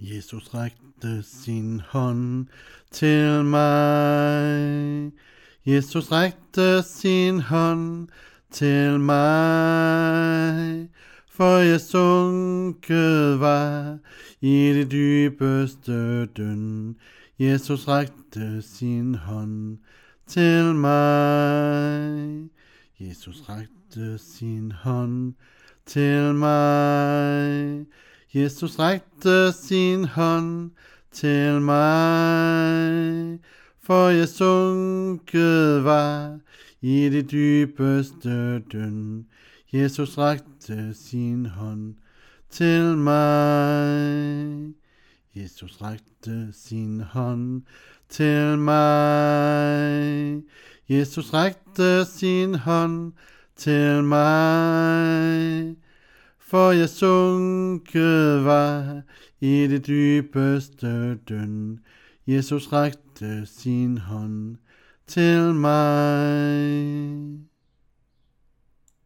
Jesus rækte sin hånd til mig. Jesus rækte sin hånd til mig. For jeg sunket var i det dybeste døn. Jesus rækte sin hånd til mig. Jesus rækte sin hånd til mig. Jesus rækte sin hånd til mig, for jeg sunket var i det dybeste døn. Jesus rækte sin hånd til mig. Jesus rækte sin hånd til mig. Jesus rækte sin hånd til mig for jeg sunket var i det dybeste døn. Jesus rakte sin hånd til mig.